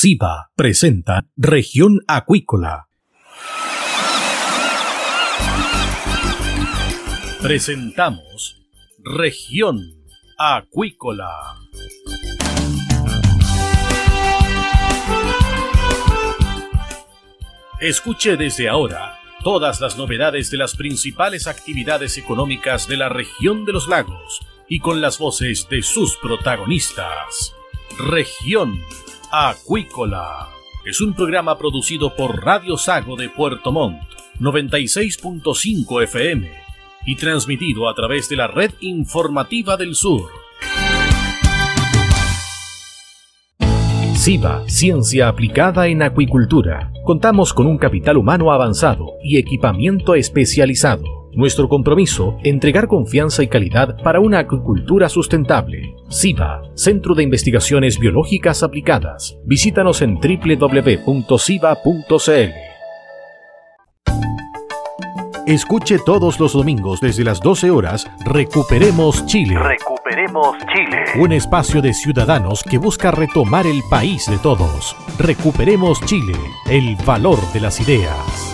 SIBA presenta Región Acuícola. Presentamos Región Acuícola. Escuche desde ahora todas las novedades de las principales actividades económicas de la región de los lagos y con las voces de sus protagonistas. Región Acuícola. Es un programa producido por Radio Sago de Puerto Montt, 96.5 FM, y transmitido a través de la red informativa del sur. SIBA, Ciencia Aplicada en Acuicultura. Contamos con un capital humano avanzado y equipamiento especializado nuestro compromiso, entregar confianza y calidad para una acuicultura sustentable. SIBA, Centro de Investigaciones Biológicas Aplicadas. Visítanos en www.siba.cl. Escuche todos los domingos desde las 12 horas Recuperemos Chile. Recuperemos Chile. Un espacio de ciudadanos que busca retomar el país de todos. Recuperemos Chile, el valor de las ideas.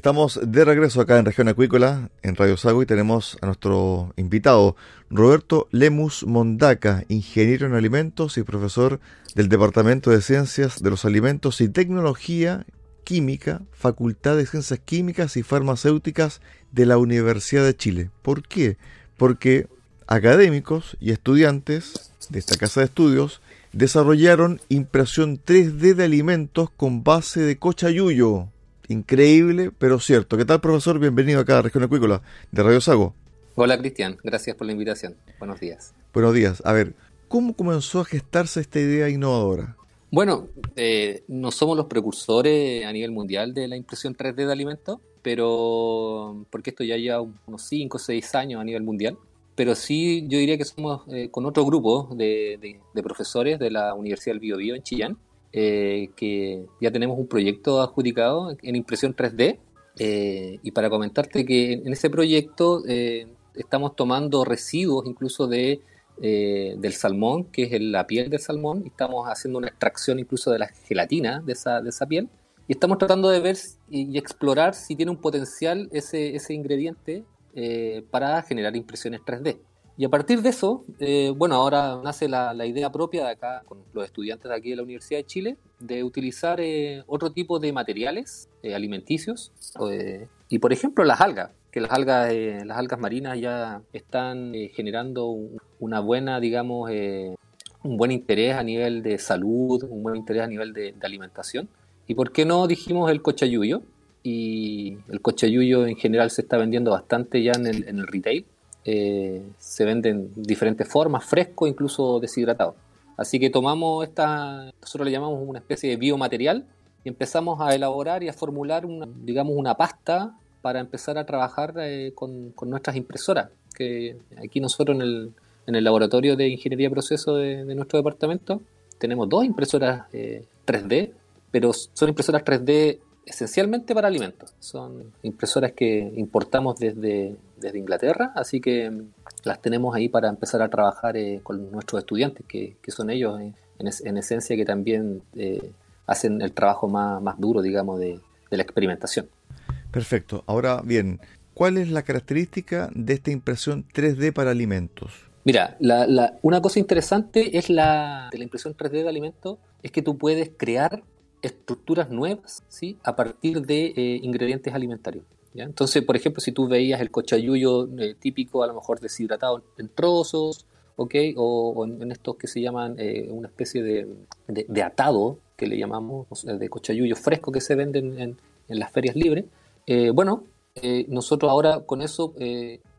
Estamos de regreso acá en Región Acuícola, en Radio Sago, y tenemos a nuestro invitado, Roberto Lemus Mondaca, ingeniero en alimentos y profesor del Departamento de Ciencias de los Alimentos y Tecnología Química, Facultad de Ciencias Químicas y Farmacéuticas de la Universidad de Chile. ¿Por qué? Porque académicos y estudiantes de esta casa de estudios desarrollaron impresión 3D de alimentos con base de cochayuyo Increíble, pero cierto. ¿Qué tal, profesor? Bienvenido acá a Región Acuícola de Radio Sago. Hola, Cristian. Gracias por la invitación. Buenos días. Buenos días. A ver, ¿cómo comenzó a gestarse esta idea innovadora? Bueno, eh, no somos los precursores a nivel mundial de la impresión 3D de alimentos, pero porque esto ya lleva unos 5 o 6 años a nivel mundial. Pero sí, yo diría que somos eh, con otro grupo de, de, profesores de la Universidad del Biobío en Chillán, eh, que ya tenemos un proyecto adjudicado en impresión 3D. Eh, y para comentarte que en ese proyecto eh, estamos tomando residuos incluso de, del salmón, que es la piel del salmón, y estamos haciendo una extracción incluso de la gelatina de esa, de esa piel. Y estamos tratando de ver y, explorar si tiene un potencial ese, ese ingrediente para generar impresiones 3D. Y a partir de eso, eh, bueno, ahora nace la, idea propia de acá, con los estudiantes de aquí de la Universidad de Chile, de utilizar eh, otro tipo de materiales eh, alimenticios. y por ejemplo, las algas, que las algas, las algas marinas ya están generando una buena, digamos, un buen interés a nivel de salud, un buen interés a nivel de, alimentación. ¿Y por qué no dijimos el cochayuyo? Y el cochayuyo en general se está vendiendo bastante ya en el retail eh, se venden diferentes formas, fresco, incluso deshidratado. Así que tomamos esta, nosotros le llamamos una especie de biomaterial y empezamos a elaborar y a formular, una, digamos, una pasta para empezar a trabajar eh, con, nuestras impresoras. Que aquí nosotros en el, en el laboratorio de ingeniería de proceso de, nuestro departamento tenemos dos impresoras 3D, eh, pero son impresoras 3D esencialmente para alimentos. Son impresoras que importamos desde, desde Inglaterra, así que las tenemos ahí para empezar a trabajar eh, con nuestros estudiantes, que, son ellos eh, en, esencia que también eh, hacen el trabajo más, más duro, digamos, de, la experimentación. Perfecto. Ahora bien, ¿cuál es la característica de esta impresión 3D para alimentos? Mira, una cosa interesante es la de la impresión 3D de alimentos es que tú puedes crear estructuras nuevas ¿sí? a partir de eh, ingredientes alimentarios. Entonces, por ejemplo, si tú veías el cochayuyo eh, típico, a lo mejor deshidratado en trozos, ¿okay? o, en, estos que se llaman eh, una especie de, atado, que le llamamos, de cochayuyo fresco que se venden en, en las ferias libres, bueno, nosotros ahora con eso,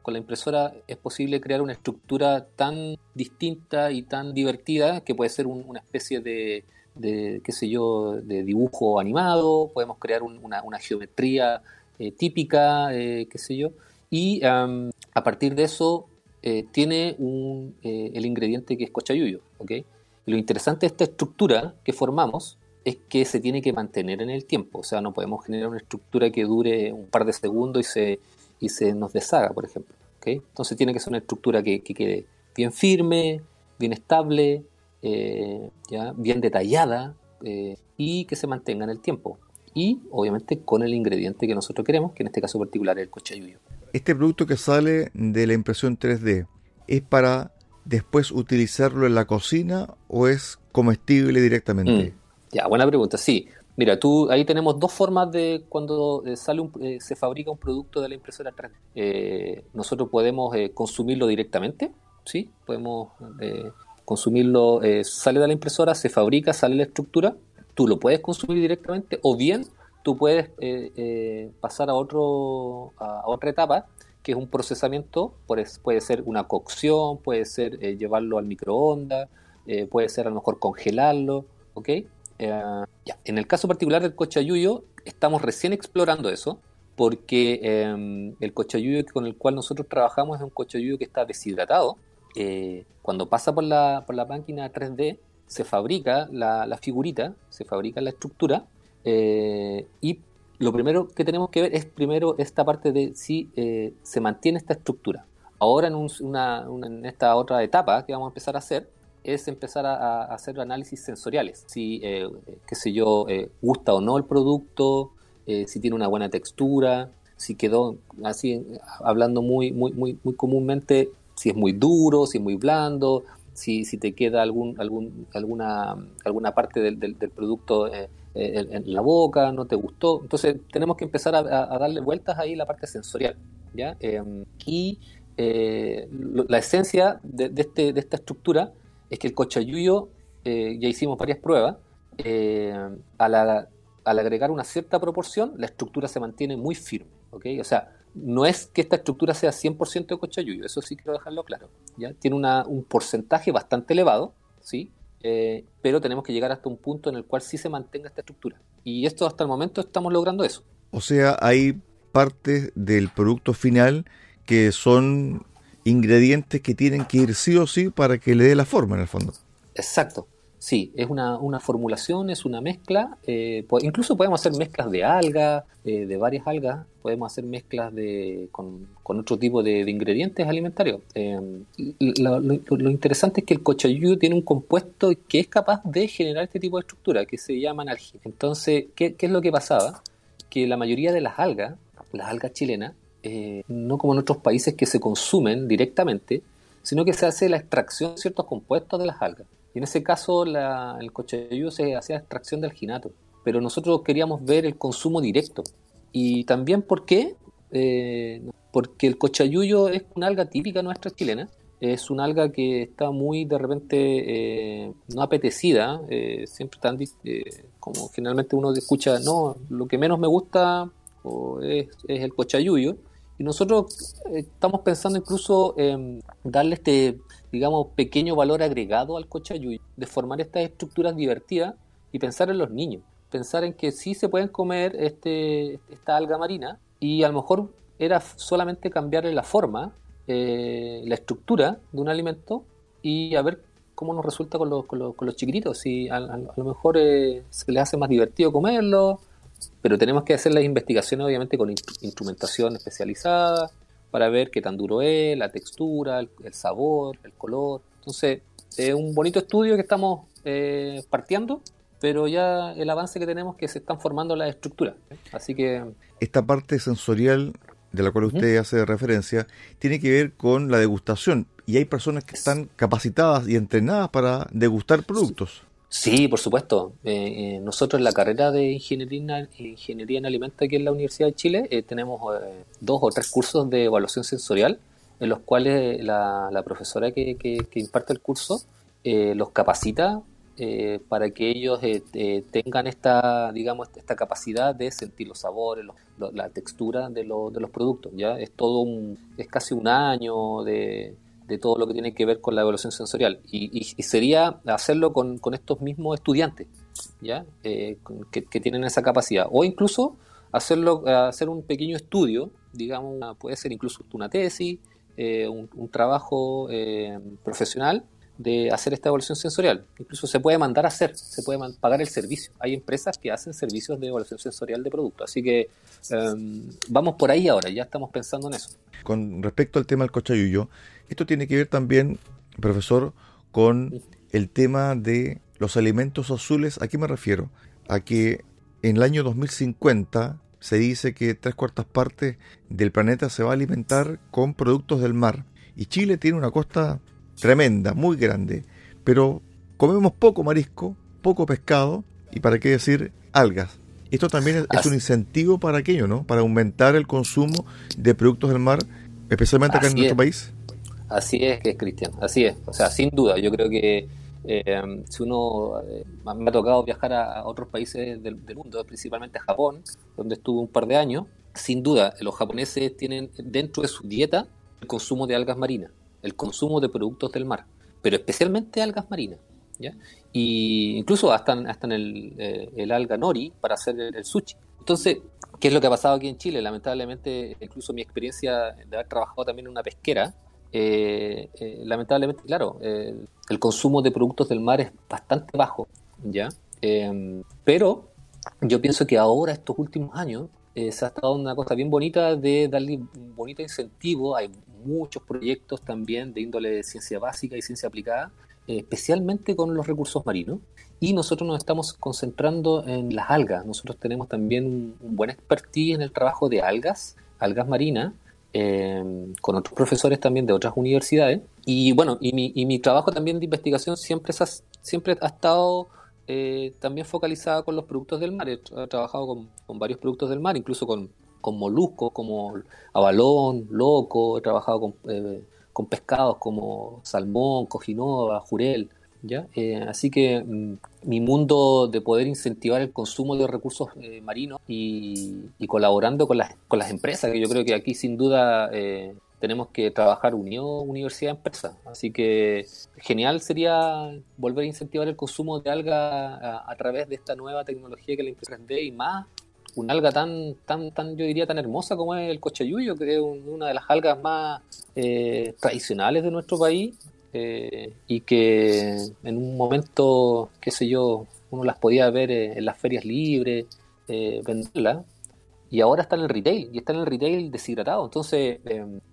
con la impresora, es posible crear una estructura tan distinta y tan divertida que puede ser una especie de de, qué sé yo, de dibujo animado, podemos crear una, geometría eh, típica, eh, qué sé yo, y a partir de eso eh, tiene un, el ingrediente que es cochayuyo, ¿ok? lo interesante de esta estructura que formamos es que se tiene que mantener en el tiempo, o sea, no podemos generar una estructura que dure un par de segundos y se, y se nos deshaga, por ejemplo. Entonces tiene que ser una estructura que, quede bien firme, bien estable, eh, ¿ya? bien detallada eh, y que se mantenga en el tiempo. Y obviamente con el ingrediente que nosotros queremos, que en este caso particular es el cochayuyo. Este producto que sale de la impresión 3D, ¿es para después utilizarlo en la cocina o es comestible directamente? Mm, ya, buena pregunta. Sí, mira, tú ahí tenemos dos formas de cuando eh, sale eh, se fabrica un producto de la impresora 3D. Eh, nosotros podemos consumirlo directamente, sí, podemos consumirlo, sale de la impresora, se fabrica, sale la estructura, tú lo puedes consumir directamente o bien tú puedes pasar a otro a otra etapa que es un procesamiento, puede ser una cocción, puede ser eh, llevarlo al microondas, eh, puede ser a lo mejor congelarlo, ¿ok? Eh, ya. En el caso particular del cochayuyo, estamos recién explorando eso, porque em, el cochayuyo con el cual nosotros trabajamos es un cochayuyo que está deshidratado. Cuando pasa por la, por la máquina 3D, se fabrica la, la figurita, se fabrica la estructura, y lo primero que tenemos que ver es primero esta parte de si eh, se mantiene esta estructura. Ahora en, una, en, esta otra etapa que vamos a empezar a hacer es empezar a, hacer análisis sensoriales. Si, eh, qué sé yo, eh, gusta o no el producto, si tiene una buena textura, si quedó así, hablando muy, muy, muy, muy comúnmente, si es muy duro, si es muy blando, si, si te queda algún, algún, alguna, alguna parte del, del, producto eh, en, la boca, no te gustó. Entonces tenemos que empezar a, darle vueltas ahí la parte sensorial. ¿ya? Em, y eh, la esencia de, este, de esta estructura es que el cochayuyo, eh, ya hicimos varias pruebas, al, agregar una cierta proporción, la estructura se mantiene muy firme. ¿okay? O sea, no es que esta estructura sea 100% de cochayuyo, eso sí quiero dejarlo claro. ¿ya? Tiene una, un porcentaje bastante elevado, ¿sí? Eh, pero tenemos que llegar hasta un punto en el cual sí se mantenga esta estructura. Y esto hasta el momento estamos logrando eso. O sea, hay partes del producto final que son ingredientes que tienen que ir sí o sí para que le dé la forma en el fondo. Exacto. Sí, es una, una formulación, es una mezcla. Eh, incluso podemos hacer mezclas de algas, eh, de varias algas. Podemos hacer mezclas de, con, otro tipo de, ingredientes alimentarios. Eh, lo, interesante es que el cochayuyo tiene un compuesto que es capaz de generar este tipo de estructura, que se llama analgina. Entonces, ¿qué, ¿qué, es lo que pasaba? Que la mayoría de las algas, las algas chilenas, no como en otros países que se consumen directamente, sino que se hace la extracción de ciertos compuestos de las algas. Y en ese caso el cochayuyo se hacía extracción de alginato. Pero nosotros queríamos ver el consumo directo. Y también, ¿por qué? Eh, porque el cochayuyo es una alga típica nuestra chilena. Es una alga que está muy de repente eh, no apetecida. Eh, siempre están, como generalmente uno escucha, no, lo que menos me gusta es, es el cochayuyo. Y nosotros estamos pensando incluso en darle este digamos, pequeño valor agregado al cochayuyo, de formar estas estructuras divertidas y pensar en los niños, pensar en que sí se pueden comer este, esta alga marina y a lo mejor era solamente cambiarle la forma, eh, la estructura de un alimento y a ver cómo nos resulta con los, con los, con los chiquititos, si a, lo mejor eh, se les hace más divertido comerlo, pero tenemos que hacer las investigaciones obviamente con instrumentación especializada, para ver qué tan duro es, la textura, el, sabor, el color. Entonces, es un bonito estudio que estamos eh, partiendo, pero ya el avance que tenemos es que se están formando las estructuras. Así que... Esta parte sensorial de la cual usted hace referencia tiene que ver con la degustación y hay personas que están capacitadas y entrenadas para degustar productos. Sí, por supuesto. Eh, eh, nosotros en la carrera de ingeniería, ingeniería en alimentos aquí en la Universidad de Chile eh, tenemos dos o tres cursos de evaluación sensorial en los cuales la, profesora que, imparte el curso los capacita para que ellos tengan esta, digamos, esta capacidad de sentir los sabores, la textura de, de los productos. Ya es todo un, es casi un año de de todo lo que tiene que ver con la evaluación sensorial. Y, sería hacerlo con, estos mismos estudiantes, ¿ya? Eh, que, tienen esa capacidad. O incluso hacerlo, hacer un pequeño estudio, digamos, puede ser incluso una tesis, eh, un, trabajo eh, profesional de hacer esta evaluación sensorial. Incluso se puede mandar a hacer, se puede pagar el servicio. Hay empresas que hacen servicios de evaluación sensorial de productos. Así que em, vamos por ahí ahora, ya estamos pensando en eso. Con respecto al tema del cochayuyo, esto tiene que ver también, profesor, con el tema de los alimentos azules. ¿A qué me refiero? A que en el año 2050 se dice que tres cuartas partes del planeta se va a alimentar con productos del mar. Y Chile tiene una costa tremenda, muy grande, pero comemos poco marisco, poco pescado y para qué decir algas. Esto también es, un incentivo para aquello, ¿no? Para aumentar el consumo de productos del mar, especialmente acá en nuestro país. Así es, Cristian, así es. O sea, sin duda, yo creo que eh, si uno eh, me ha tocado viajar a, otros países del, del, mundo, principalmente a Japón, donde estuve un par de años, sin duda los japoneses tienen dentro de su dieta el consumo de algas marinas el consumo de productos del mar, pero especialmente algas marinas. ¿ya? Y incluso hasta, hasta en el, eh, el alga nori para hacer el, sushi. Entonces, ¿qué es lo que ha pasado aquí en Chile? Lamentablemente, incluso mi experiencia de haber trabajado también en una pesquera, eh, eh, lamentablemente, claro, el consumo de productos del mar es bastante bajo, ¿ya? pero yo pienso que ahora, estos últimos años, se ha estado una cosa bien bonita de darle un bonito incentivo. Hay muchos proyectos también de índole de ciencia básica y ciencia aplicada, eh, especialmente con los recursos marinos. Y nosotros nos estamos concentrando en las algas. Nosotros tenemos también un, buen expertise en el trabajo de algas, algas marinas, eh, con otros profesores también de otras universidades. Y bueno, y mi, trabajo también de investigación siempre, ha estado eh, también focalizado con los productos del mar. He, trabajado con, varios productos del mar, incluso con, con moluscos como abalón, loco, he trabajado con, eh, con pescados como salmón, cojinova, jurel. ¿ya? Eh, así que mm, mi mundo de poder incentivar el consumo de recursos eh, marinos y, colaborando con las, con las empresas, que yo creo que aquí sin duda tenemos que trabajar unión universidad-empresa. Así que genial sería volver a incentivar el consumo de alga a, través de esta nueva tecnología que la empresa 3D y más un alga tan, tan, tan, yo diría, tan hermosa como es el cochayuyo, que es una de las algas más eh, tradicionales de nuestro país eh, y que en un momento, qué sé yo, uno las podía ver eh, en las ferias libres, venderlas, y ahora está en el retail, y está en el retail deshidratado. Entonces,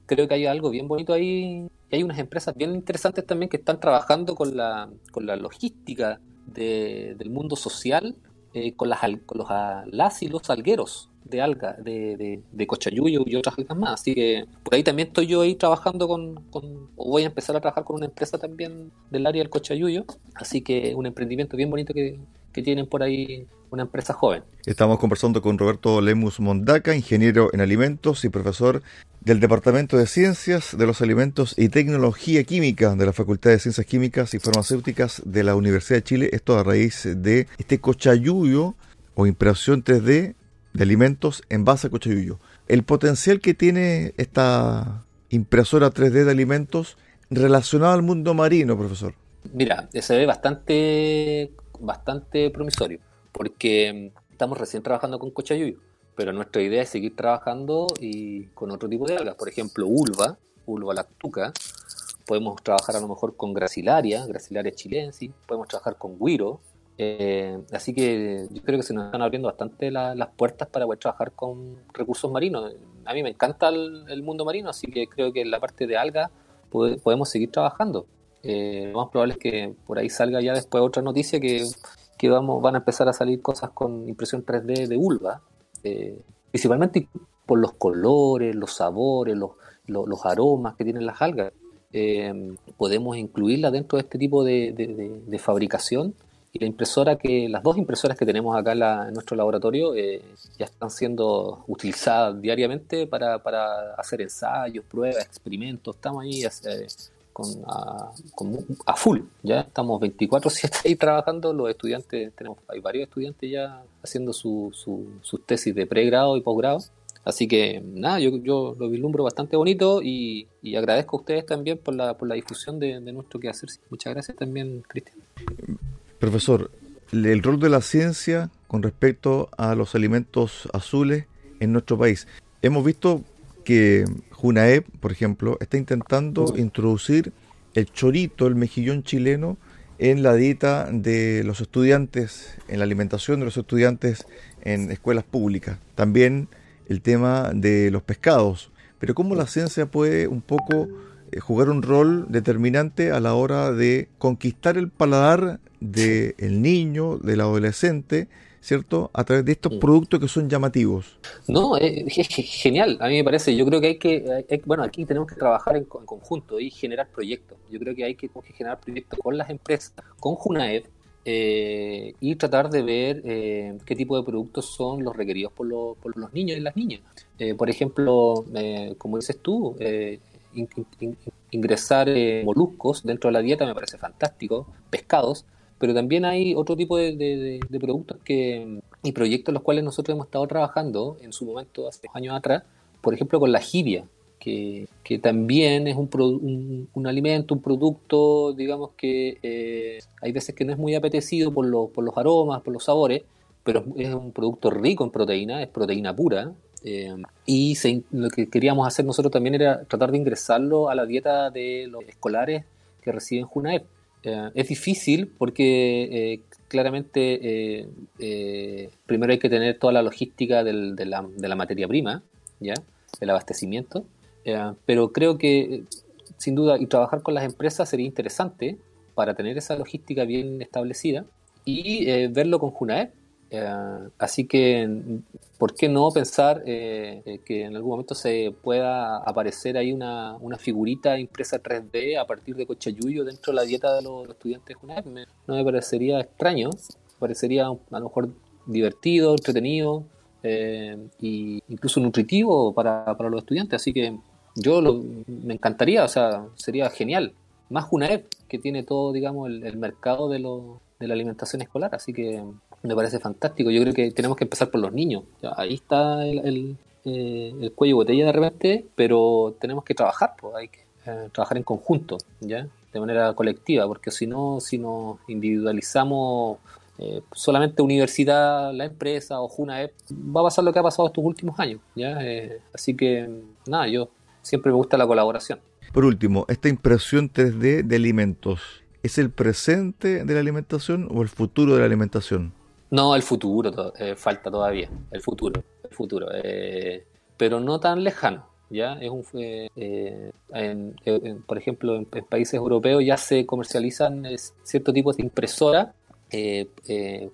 creo que hay algo bien bonito ahí, y hay unas empresas bien interesantes también que están trabajando con la, con la logística del mundo social eh, con, las, con los, las y los algueros de alga, de, de, cochayuyo y otras algas más. Así que por ahí también estoy yo ahí trabajando con, con, o voy a empezar a trabajar con una empresa también del área del cochayuyo. Así que un emprendimiento bien bonito que, que tienen por ahí una empresa joven. Estamos conversando con Roberto Lemus Mondaca, ingeniero en alimentos y profesor del Departamento de Ciencias de los Alimentos y Tecnología Química de la Facultad de Ciencias Químicas y Farmacéuticas de la Universidad de Chile. Esto a raíz de este cochayuyo o impresión 3D de alimentos en base a cochayuyo. El potencial que tiene esta impresora 3D de alimentos relacionado al mundo marino, profesor. Mira, se ve bastante, bastante promisorio porque estamos recién trabajando con cochayuyo, pero nuestra idea es seguir trabajando y con otro tipo de algas, por ejemplo, ulva, ulva lactuca, podemos trabajar a lo mejor con gracilaria, gracilaria chilensis, podemos trabajar con guiro, eh, así que yo creo que se nos están abriendo bastante las puertas para poder trabajar con recursos marinos. A mí me encanta el, mundo marino, así que creo que en la parte de algas podemos seguir trabajando. Eh, lo más probable es que por ahí salga ya después otra noticia que que vamos, van a empezar a salir cosas con impresión 3D de vulva, eh, principalmente por los colores, los sabores, los, los, aromas que tienen las algas. Eh, podemos incluirla dentro de este tipo de, de, fabricación y la impresora que las dos impresoras que tenemos acá en, nuestro laboratorio ya están siendo utilizadas diariamente para, para, hacer ensayos, pruebas, experimentos. Estamos ahí con, a, full. Ya estamos 24/7 ahí trabajando. Los estudiantes, tenemos hay varios estudiantes ya haciendo su, su, sus tesis de pregrado y posgrado. Así que nada, yo, yo lo vislumbro bastante bonito y, agradezco a ustedes también por la, por la difusión de, nuestro quehacer. Muchas gracias también, Cristian. Profesor, el rol de la ciencia con respecto a los alimentos azules en nuestro país. Hemos visto que Junaep, por ejemplo, está intentando introducir el chorito, el mejillón chileno en la dieta de los estudiantes, en la alimentación de los estudiantes en escuelas públicas. También el tema de los pescados. Pero cómo la ciencia puede un poco eh, jugar un rol determinante a la hora de conquistar el paladar del niño, del adolescente, ¿cierto? A través de estos productos que son llamativos. No, es, genial, a mí me parece. Yo creo que hay que, bueno, aquí tenemos que trabajar en, conjunto y generar proyectos. Yo creo que hay que, generar proyectos con las empresas, con Junaed, eh, y tratar de ver eh, qué tipo de productos son los requeridos por, por los niños y las niñas. Eh, por ejemplo, como dices tú, ingresar moluscos dentro de la dieta me parece fantástico, pescados, pero también hay otro tipo de, productos que, y proyectos en los cuales nosotros hemos estado trabajando en su momento, hace años atrás, por ejemplo con la jibia, que, también es un, un, alimento, un producto, digamos que eh, hay veces que no es muy apetecido por, por los aromas, por los sabores, pero es un producto rico en proteína, es proteína pura. Eh, y lo que queríamos hacer nosotros también era tratar de ingresarlo a la dieta de los escolares que reciben Junaep. Eh, es difícil porque eh, claramente eh, primero hay que tener toda la logística de, la, de, la, materia prima, ¿ya? el abastecimiento, pero creo que sin duda y trabajar con las empresas sería interesante para tener esa logística bien establecida y verlo con Junaep eh, así que, ¿por qué no pensar eh, eh, que en algún momento se pueda aparecer ahí una, una figurita impresa 3D a partir de Cochayuyo dentro de la dieta de los, estudiantes de no me parecería extraño, parecería a lo mejor divertido, entretenido e incluso nutritivo para, para, los estudiantes. Así que yo me encantaría, o sea, sería genial. Más Junaep, que tiene todo, digamos, el, el mercado de, lo, de la alimentación escolar. Así que me parece fantástico. Yo creo que tenemos que empezar por los niños. ahí está el, eh, el, cuello botella de repente, pero tenemos que trabajar, pues, hay que eh, trabajar en conjunto, ¿ya? de manera colectiva, porque si no, si nos individualizamos eh, solamente universidad, la empresa o JUNAEP, va a pasar lo que ha pasado estos últimos años. ¿ya? así que, nada, yo siempre me gusta la colaboración. Por último, esta impresión 3D de alimentos, ¿es el presente de la alimentación o el futuro de la alimentación? No, el futuro, eh, falta todavía, el futuro, el futuro, eh, pero no tan lejano. ¿ya? Es un, eh, por ejemplo, en, países europeos ya se comercializan cierto tipo de impresora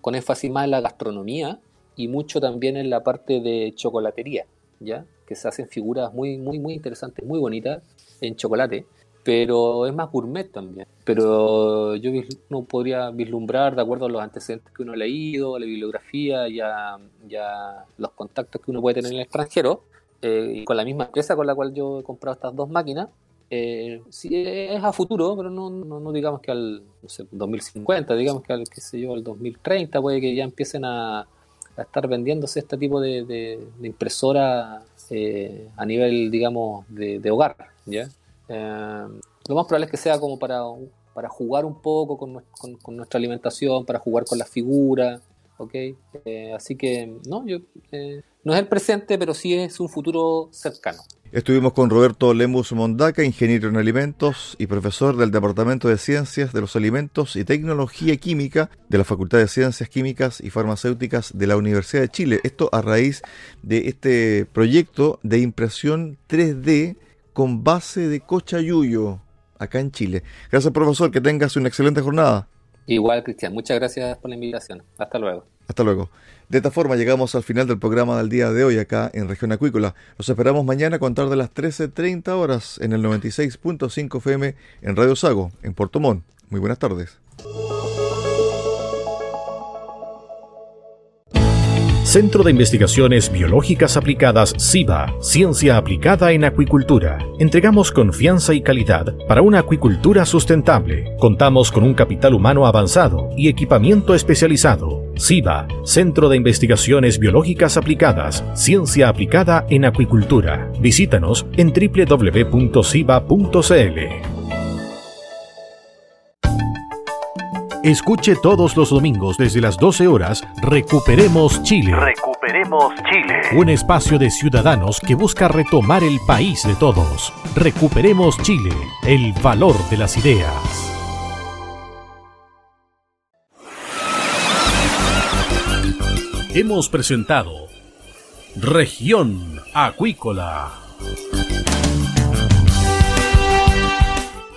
con énfasis más en la gastronomía y mucho también en la parte de chocolatería, ¿ya? que se hacen figuras muy, muy, muy interesantes, muy bonitas en chocolate pero es más gourmet también. Pero yo no podría vislumbrar, de acuerdo a los antecedentes que uno ha leído, la bibliografía, ya, ya los contactos que uno puede tener en el extranjero, eh, y con la misma empresa con la cual yo he comprado estas dos máquinas, eh, sí es a futuro, pero no, no, digamos que al no sé, 2050, digamos que al, qué sé yo, al 2030 puede que ya empiecen a, a estar vendiéndose este tipo de, de, impresora eh, a nivel, digamos, de, de hogar, ¿ya? Eh, lo más probable es que sea como para, para jugar un poco con, nuestra alimentación, para jugar con las figuras, ¿ok? Eh, así que, no, eh, no es el presente, pero sí es un futuro cercano. Estuvimos con Roberto Lemus Mondaca, ingeniero en alimentos y profesor del Departamento de Ciencias de los Alimentos y Tecnología Química de la Facultad de Ciencias Químicas y Farmacéuticas de la Universidad de Chile. Esto a raíz de este proyecto de impresión 3D con base de cochayuyo acá en Chile. Gracias, profesor. Que tengas una excelente jornada. Igual, Cristian. Muchas gracias por la invitación. Hasta luego. Hasta luego. De esta forma llegamos al final del programa del día de hoy acá en Región Acuícola. Los esperamos mañana a contar de las 13.30 horas en el 96.5 FM en Radio Sago, en Puerto Montt. Muy buenas tardes. Centro de Investigaciones Biológicas Aplicadas CIBA, Ciencia Aplicada en Acuicultura. Entregamos confianza y calidad para una acuicultura sustentable. Contamos con un capital humano avanzado y equipamiento especializado. CIBA, Centro de Investigaciones Biológicas Aplicadas, Ciencia Aplicada en Acuicultura. Visítanos en www.ciba.cl. Escuche todos los domingos desde las 12 horas Recuperemos Chile. Recuperemos Chile. Un espacio de ciudadanos que busca retomar el país de todos. Recuperemos Chile, el valor de las ideas. Hemos presentado Región Acuícola.